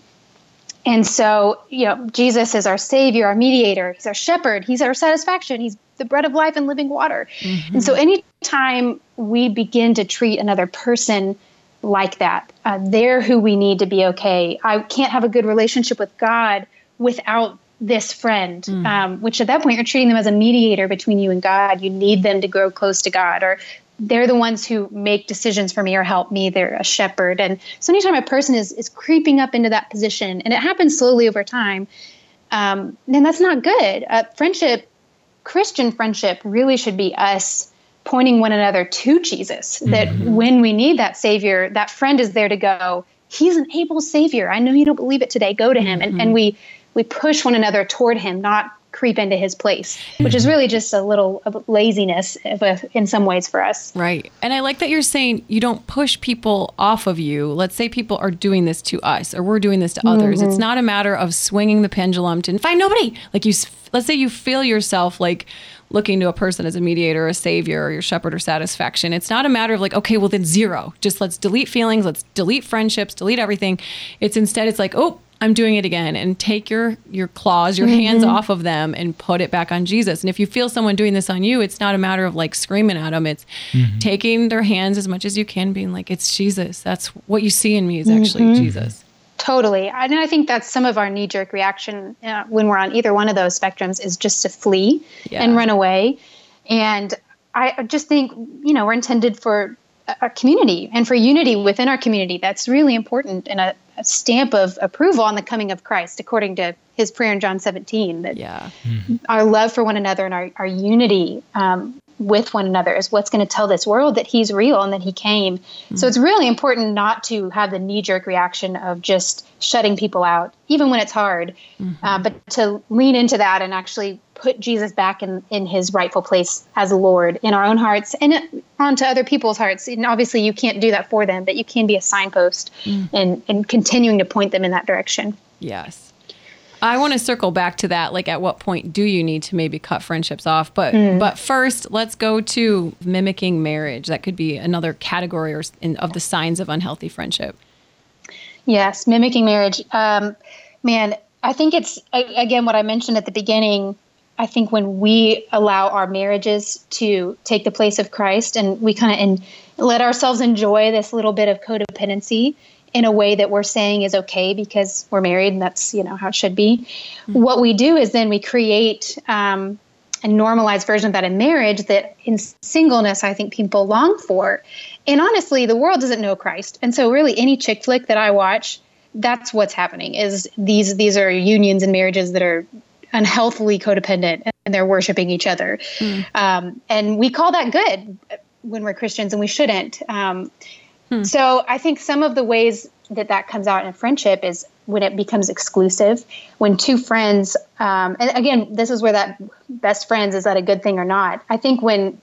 And so, you know, Jesus is our savior, our mediator, he's our shepherd, he's our satisfaction, he's the bread of life and living water. And so, anytime we begin to treat another person like that, uh, they're who we need to be okay. I can't have a good relationship with God without this friend, um, which at that point you're treating them as a mediator between you and God. You need them to grow close to God, or they're the ones who make decisions for me or help me. They're a shepherd. And so anytime a person is, is creeping up into that position, and it happens slowly over time, um, then that's not good. Uh, friendship, Christian friendship, really should be us pointing one another to Jesus. That mm-hmm. when we need that Savior, that friend is there to go. He's an able Savior. I know you don't believe it today. Go to Him, and, and mm-hmm. we we push one another toward Him, not creep into His place, which is mm-hmm. really just a little of laziness in some ways for us. Right. And I like that you're saying you don't push people off of you. Let's say people are doing this to us or we're doing this to others. It's not a matter of swinging the pendulum to find nobody. Like you, let's say you feel yourself like looking to a person as a mediator, a savior, or your shepherd or satisfaction. It's not a matter of like, okay, well then zero. Just let's delete feelings, let's delete friendships, delete everything. It's instead, it's like, oh, I'm doing it again and take your your claws, your mm-hmm. hands off of them and put it back on Jesus. And if you feel someone doing this on you, it's not a matter of like screaming at them. It's mm-hmm. taking their hands as much as you can, being like, it's Jesus. That's what you see in me is actually mm-hmm. Jesus. Totally. And I think that's some of our knee jerk reaction uh, when we're on either one of those spectrums is just to flee Yeah. and run away. And I just think, you know, we're intended for a- a community and for unity within our community. That's really important and a, a stamp of approval on the coming of Christ, according to his prayer in John 17, that Yeah. our love for one another and our, our unity um, with one another is what's going to tell this world that he's real and that he came. So mm-hmm. it's really important not to have the knee jerk reaction of just shutting people out, even when it's hard, mm-hmm. uh, but to lean into that and actually put Jesus back in, in his rightful place as Lord in our own hearts and onto other people's hearts. And obviously, you can't do that for them, but you can be a signpost mm. and, and continuing to point them in that direction. Yes. I want to circle back to that. Like, at what point do you need to maybe cut friendships off? But but first, let's go to mimicking marriage. That could be another category or in, of the signs of unhealthy friendship. Yes, mimicking marriage. Um, man, I think it's again what I mentioned at the beginning. I think when we allow our marriages to take the place of Christ, and we kind of and let ourselves enjoy this little bit of codependency in a way that we're saying is okay because we're married and that's you know how it should be. What we do is then we create um, a normalized version of that in marriage that in singleness I think people long for. And honestly, the world doesn't know Christ. And so really any chick flick that I watch, that's what's happening is these these are unions and marriages that are unhealthily codependent and they're worshiping each other. Um, and we call that good when we're Christians and we shouldn't. Um, Hmm. So I think some of the ways that that comes out in a friendship is when it becomes exclusive, when two friends, um, and again, this is where that best friends is that a good thing or not? I think when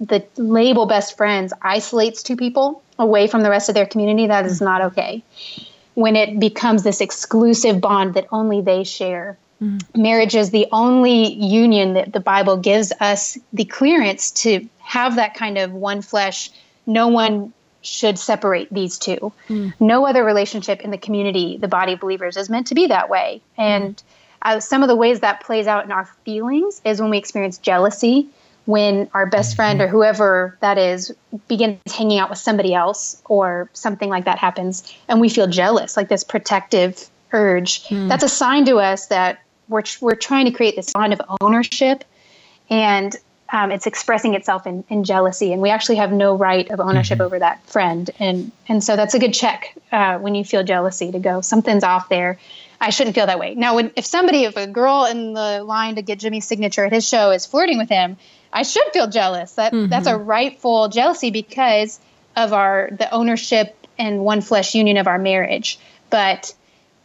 the label best friends isolates two people away from the rest of their community, that is hmm. not okay. When it becomes this exclusive bond that only they share. Hmm. Marriage is the only union that the Bible gives us the clearance to have that kind of one flesh. No one should separate these two. Mm. No other relationship in the community, the body of believers, is meant to be that way. And uh, some of the ways that plays out in our feelings is when we experience jealousy, when our best mm-hmm. friend or whoever that is begins hanging out with somebody else or something like that happens and we feel jealous like this protective urge. Mm. That's a sign to us that we're, we're trying to create this bond of ownership. And um, it's expressing itself in, in jealousy and we actually have no right of ownership over that friend. And and so that's a good check uh, when you feel jealousy to go something's off there. I shouldn't feel that way. Now when if somebody if a girl in the line to get Jimmy's signature at his show is flirting with him i should feel jealous. That that's a rightful jealousy because of our the ownership and one flesh union of our marriage. But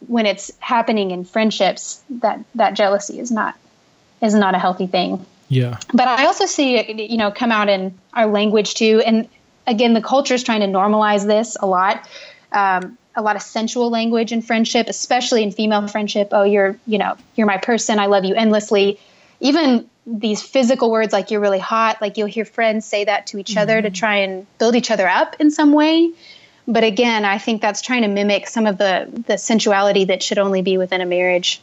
when it's happening in friendships that that jealousy is not is not a healthy thing Yeah. but I also see it, you know, come out in our language too. And again, the culture is trying to normalize this a lot. Um, a lot of sensual language in friendship, especially in female friendship. Oh, you're, you know, you're my person. I love you endlessly. Even these physical words like you're really hot, like you'll hear friends say that to each other to try and build each other up in some way. But again, I think that's trying to mimic some of the the sensuality that should only be within a marriage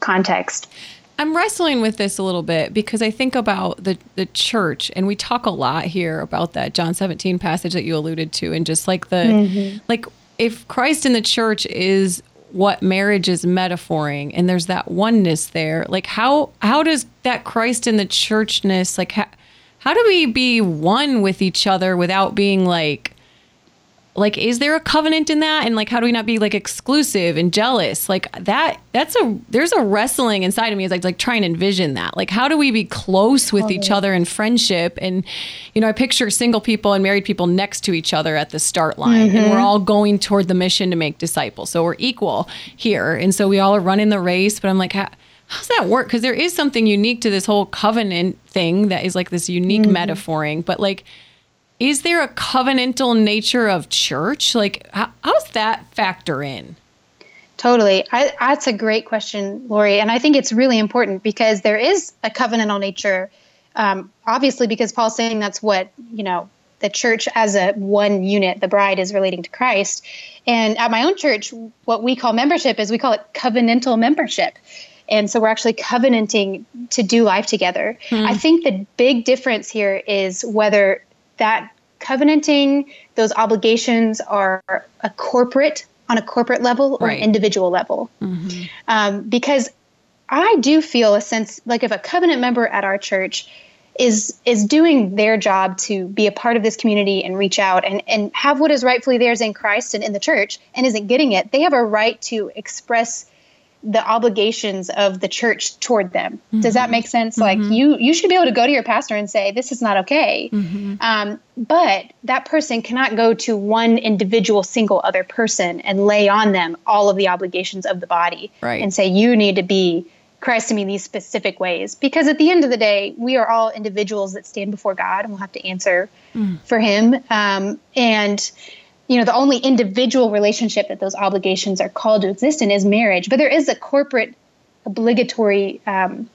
context. I'm wrestling with this a little bit because I think about the the church, and we talk a lot here about that John 17 passage that you alluded to, and just like the mm-hmm. like if Christ in the church is what marriage is metaphoring, and there's that oneness there, like how how does that Christ in the churchness like how, how do we be one with each other without being like like is there a covenant in that? And like how do we not be like exclusive and jealous? Like that that's a there's a wrestling inside of me is like like trying to envision that. Like how do we be close with each other in friendship? And you know i picture single people and married people next to each other at the start line and we're mm-hmm. all going toward the mission to make disciples. So we're equal here. And so we all are running the race but i'm like how, how's that work? Because there is something unique to this whole covenant thing that is like this unique mm-hmm. metaphoring but like is there a covenantal nature of church? Like, how, how's that factor in? Totally. I, that's a great question, Laurie. And I think it's really important because there is a covenantal nature, um, obviously, because Paul's saying that's what, you know, the church as a one unit, the bride is relating to Christ. And at my own church, what we call membership is we call it covenantal membership. And so we're actually covenanting to do life together. I think the big difference here is whether that covenanting, those obligations are a corporate on a corporate level or Right. an individual level. Um, because I do feel a sense like if a covenant member at our church is is doing their job to be a part of this community and reach out and, and have what is rightfully theirs in Christ and in the church and isn't getting it, they have a right to express the obligations of the church toward them. Does that make sense? Like you you should be able to go to your pastor and say this is not okay. Um, but that person cannot go to one individual single other person and lay on them all of the obligations of the body Right. and say you need to be Christ to me in these specific ways. Because at the end of the day, we are all individuals that stand before God and we'll have to answer for Him. Um, and you know, the only individual relationship that those obligations are called to exist in is marriage. But there is a corporate obligatory um,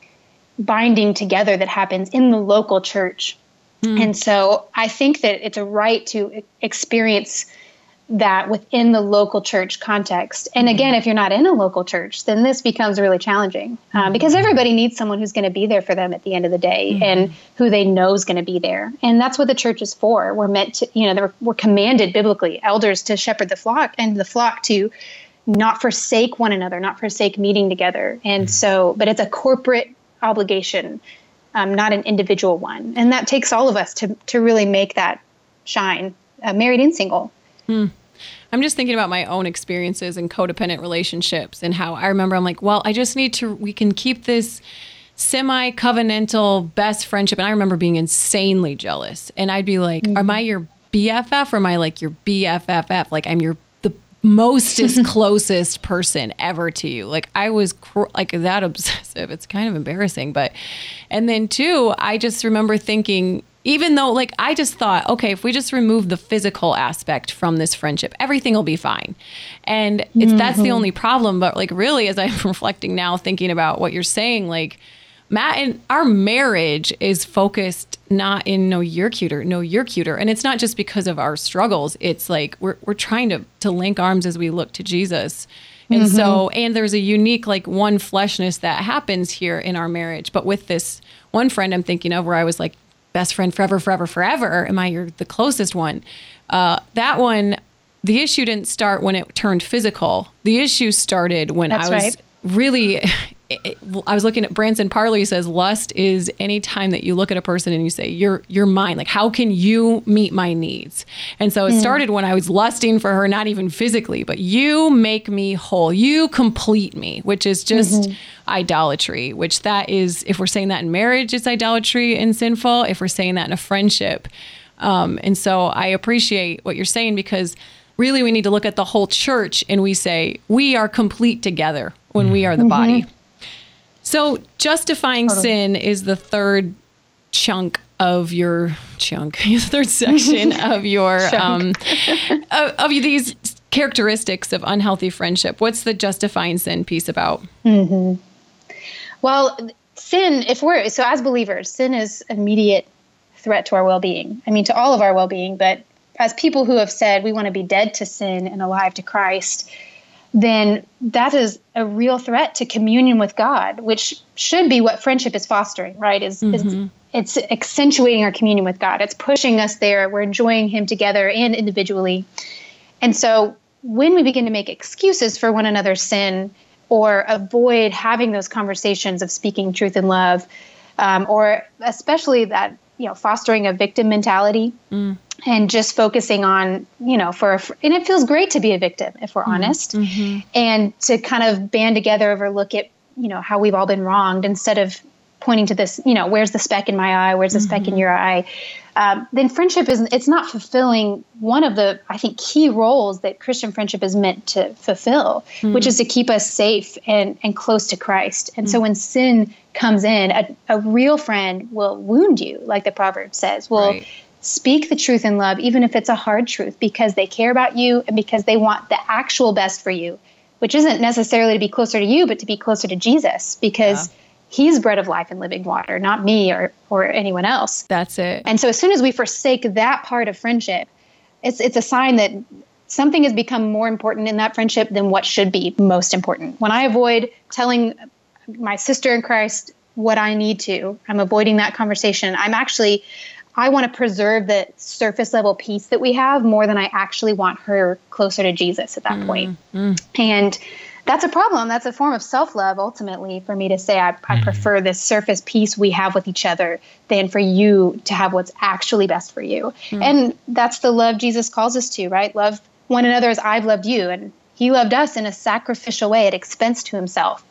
binding together that happens in the local church. And so I think that it's a right to experience that within the local church context. And again, if you're not in a local church, then this becomes really challenging um, because everybody needs someone who's going to be there for them at the end of the day and who they know is going to be there. And that's what the church is for. We're meant to, you know, we're, we're commanded biblically, elders to shepherd the flock and the flock to not forsake one another, not forsake meeting together. And so, but it's a corporate obligation, um, not an individual one. And that takes all of us to, to really make that shine, uh, married and single. I'm just thinking about my own experiences and codependent relationships and how I remember I'm like, well, I just need to, we can keep this semi covenantal best friendship. And I remember being insanely jealous. And I'd be like, am mm-hmm. I your BFF or am I like your BFFF? Like, I'm your, the mostest closest person ever to you. Like, I was cr- like that obsessive. It's kind of embarrassing. But, and then two, I just remember thinking, even though like I just thought, okay, if we just remove the physical aspect from this friendship, everything will be fine. And it's that's the mm-hmm. only problem. But like really, as I'm reflecting now, thinking about what you're saying, like Matt and our marriage is focused not in no you're cuter, no you're cuter. And it's not just because of our struggles. It's like we're we're trying to to link arms as we look to Jesus. And so, mm-hmm. and there's a unique, like, one fleshness that happens here in our marriage. But with this one friend I'm thinking of, where I was like, best friend forever, forever, forever? Am I your the closest one? Uh, that one, the issue didn't start when it turned physical. The issue started when That's I was right. really. It, I was looking at Branson Parley says lust is any time that you look at a person and you say you're you're mine. Like how can you meet my needs? And so it hmm. started when I was lusting for her, not even physically, but you make me whole. You complete me, which is just mm-hmm. idolatry. Which that is, if we're saying that in marriage, it's idolatry and sinful. If we're saying that in a friendship, um, and so I appreciate what you're saying because really we need to look at the whole church and we say we are complete together when we mm-hmm. are the body. Mm-hmm. So justifying sin is the third chunk of your chunk, the third section of your um, of, of these characteristics of unhealthy friendship. What's the justifying sin piece about? Well, sin, if we're so as believers, sin is immediate threat to our well being. I mean, to all of our well being, but as people who have said we want to be dead to sin and alive to Christ, then that is a real threat to communion with God, which should be what friendship is fostering, right? Is, is it's accentuating our communion with God. It's pushing us there. We're enjoying Him together and individually. And so when we begin to make excuses for one another's sin or avoid having those conversations of speaking truth in love, um, or especially that, you know, fostering a victim mentality and just focusing on, you know, for, a, and it feels great to be a victim if we're mm-hmm. honest mm-hmm. and to kind of band together over look at, you know, how we've all been wronged instead of pointing to this, you know, where's the speck in my eye? Where's the speck in mm-hmm. your eye? Um, then friendship is it's not fulfilling one of the I think key roles that Christian friendship is meant to fulfill, mm. which is to keep us safe and and close to Christ. And so mm. when sin comes in, a, a real friend will wound you, like the proverb says, will Right. Speak the truth in love, even if it's a hard truth, because they care about you and because they want the actual best for you, which isn't necessarily to be closer to you, but to be closer to Jesus, because He's bread of life and living water, not me or or anyone else. That's it. And so as soon as we forsake that part of friendship, it's it's a sign that something has become more important in that friendship than what should be most important. When I avoid telling my sister in Christ what I need to, I'm avoiding that conversation. I'm actually I want to preserve the surface level peace that we have more than I actually want her closer to Jesus at that mm, point. Mm. And that's a problem. That's a form of self love, ultimately, for me to say I, I mm. prefer this surface peace we have with each other than for you to have what's actually best for you. And that's the love Jesus calls us to, right? Love one another as I've loved you. And he loved us in a sacrificial way at expense to himself.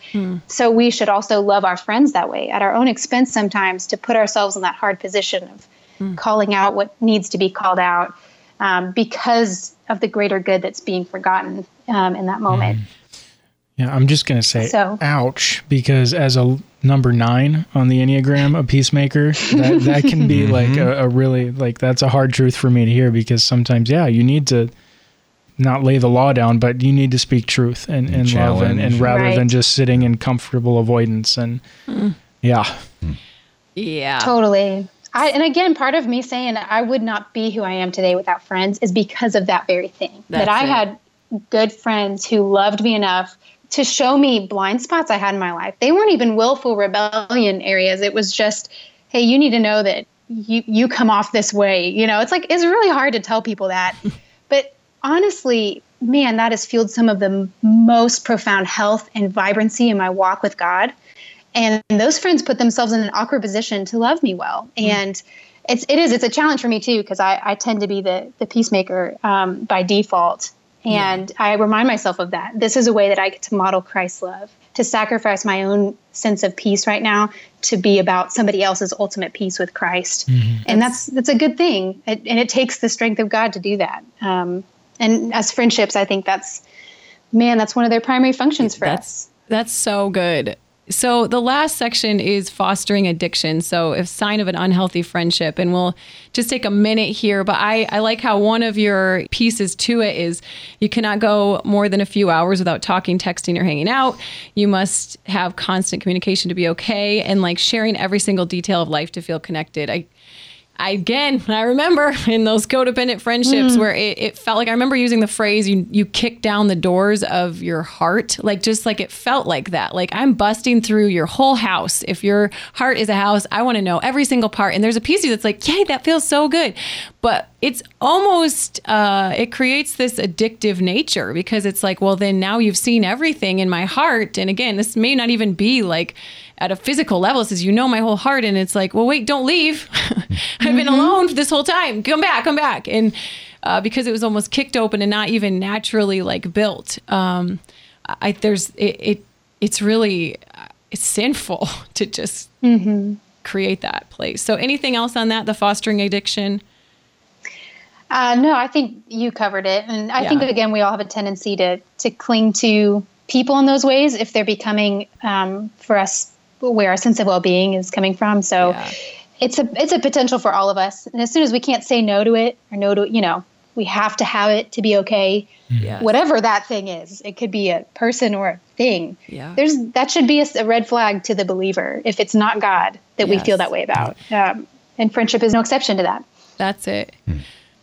So we should also love our friends that way, at our own expense sometimes, to put ourselves in that hard position of Mm. calling out what needs to be called out um, because of the greater good that's being forgotten um, in that moment. Mm. Yeah, I'm just gonna say, So- ouch, because as a number nine on the enneagram, a peacemaker, that that can be mm-hmm. like a, a really like that's a hard truth for me to hear because sometimes, yeah, you need to not lay the law down, but you need to speak truth and, and love, and, and challenge. rather than just sitting in comfortable avoidance and mm. yeah, Yeah. Totally. I, and again, part of me saying I would not be who I am today without friends is because of that very thing. That's that I it. had good friends who loved me enough to show me blind spots I had in my life. They weren't even willful rebellion areas. It was just, hey, you need to know that you you come off this way. You know, it's like it's really hard to tell people that. but honestly, man, that has fueled some of the most profound health and vibrancy in my walk with God and those friends put themselves in an awkward position to love me well. And it's it is it's a challenge for me too because I, I tend to be the the peacemaker um, by default. And i remind myself of that. This is a way that i get to model christ's love to sacrifice my own sense of peace right now to be about somebody else's ultimate peace with christ. And that's that's a good thing. It, and it takes the strength of god to do that. Um, and as friendships i think that's man that's one of their primary functions for That's us. that's so good. So the last section is fostering addiction. So a sign of an unhealthy friendship, and we'll just take a minute here. But I, I like how one of your pieces to it is you cannot go more than a few hours without talking, texting, or hanging out. You must have constant communication to be okay, and like sharing every single detail of life to feel connected. I I, again, I remember in those codependent friendships Mm. where it, it felt like I remember using the phrase you you kick down the doors of your heart, like just like it felt like that. Like I'm busting through your whole house. If your heart is a house, I want to know every single part. And there's a piece of you that's like, yay, that feels so good. But it's almost uh, it creates this addictive nature because it's like, well, then now you've seen everything in my heart. And again, this may not even be like at a physical level. Says, you know my whole heart. And it's like, well, wait, don't leave. I've been alone this whole time. Come back, come back. And uh, because it was almost kicked open and not even naturally like built, um, I there's it, it it's really uh, it's sinful to just create that place. So anything else on that? The fostering addiction. Uh, no, I think you covered it, and I Yeah. think again we all have a tendency to to cling to people in those ways if they're becoming um, for us where our sense of well being is coming from. So Yeah. it's a it's a potential for all of us, and as soon as we can't say no to it or no to you know we have to have it to be okay. Yes. Whatever that thing is, it could be a person or a thing. Yeah. There's that should be a red flag to the believer if it's not God that we feel that way about. Um, and friendship is no exception to that. That's it.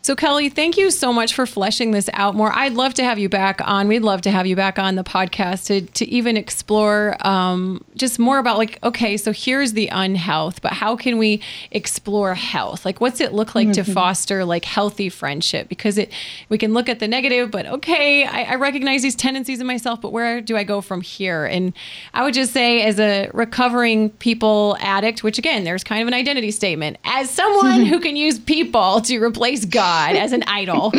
So, Kelly, thank you so much for fleshing this out more. I'd love to have you back on. We'd love to have you back on the podcast to, to even explore um, just more about, like, okay, so here's the unhealth, but how can we explore health? Like, what's it look like to foster like healthy friendship? Because it we can look at the negative, but okay, I, I recognize these tendencies in myself, but where do I go from here? And I would just say, as a recovering people addict, which again, there's kind of an identity statement, as someone who can use people to replace God as an idol,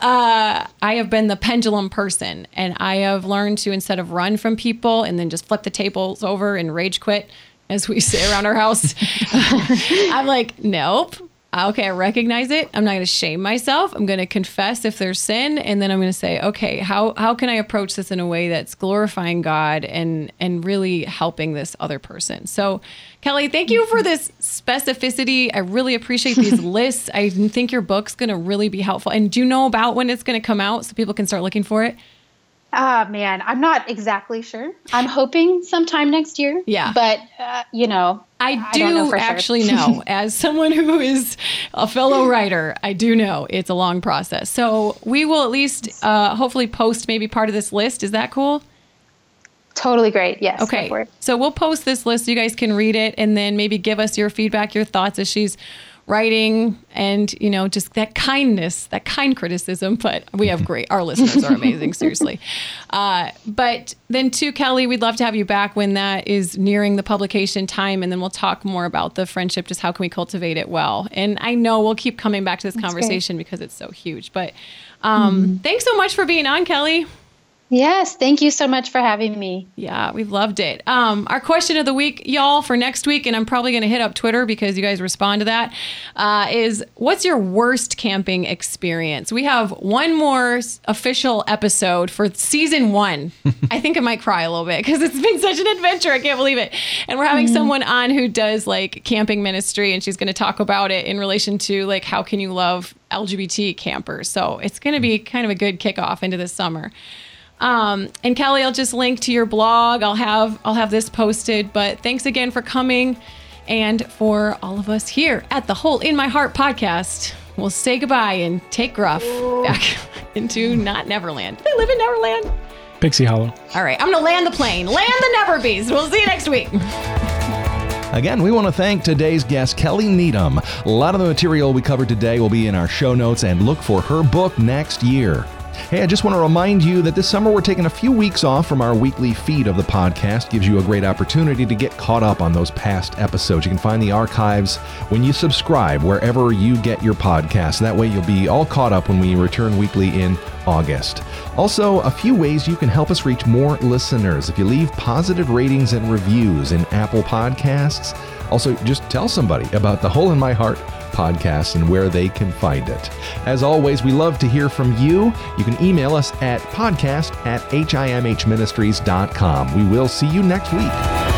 uh, I have been the pendulum person, and I have learned to instead of run from people and then just flip the tables over and rage quit, as we say around our house. I'm like, nope. Okay, I recognize it. I'm not going to shame myself. I'm going to confess if there's sin, and then I'm going to say, okay, how how can I approach this in a way that's glorifying God and and really helping this other person? So, Kelly, thank you for this specificity. I really appreciate these lists. I think your book's going to really be helpful. And do you know about when it's going to come out so people can start looking for it? Ah, man, I'm not exactly sure. I'm hoping sometime next year. Yeah. But, uh, you know, I do don't know for sure. actually know, as someone who is a fellow writer, I do know it's a long process. So we will at least uh, hopefully post maybe part of this list. Is that cool? Totally great. Yes. Okay. So we'll post this list so you guys can read it and then maybe give us your feedback, your thoughts as she's writing and, you know, just that kindness, that kind criticism. But we have great, our listeners are amazing, seriously. Uh, but then, too, Kelly, we'd love to have you back when that is nearing the publication time. And then we'll talk more about the friendship, just how can we cultivate it well. And I know we'll keep coming back to this great. conversation because it's so huge. But um, thanks so much for being on, Kelly. Yes. Thank you so much for having me. Yeah, we've loved it. Um, our question of the week, y'all, for next week, and I'm probably going to hit up Twitter because you guys respond to that, uh, is what's your worst camping experience? We have one more official episode for season one. I think I might cry a little bit because it's been such an adventure. I can't believe it. And we're having someone on who does like camping ministry, and she's going to talk about it in relation to like how can you love LGBT campers. So it's going to be kind of a good kickoff into this summer. Um, and Kelly, I'll just link to your blog. I'll have I'll have this posted. But thanks again for coming, and for all of us here at the Hole in My Heart podcast. We'll say goodbye and take Gruff back into not Neverland. They live in Neverland. Pixie Hollow. All right, I'm gonna land the plane. Land the Neverbeast. We'll see you next week. Again, we want to thank today's guest, Kelly Needham. A lot of the material we covered today will be in our show notes and look for her book next year. Hey, I just want to remind you that this summer we're taking a few weeks off from our weekly feed of the podcast. Gives you a great opportunity to get caught up on those past episodes. You can find the archives when you subscribe wherever you get your podcast. That way you'll be all caught up when we return weekly in August. Also, a few ways you can help us reach more listeners. If you leave positive ratings and reviews in Apple Podcasts, also just tell somebody about the Hole in My Heart podcast and where they can find it. As always, we love to hear from you. You can email us at podcast at himhministries.com. We will see you next week.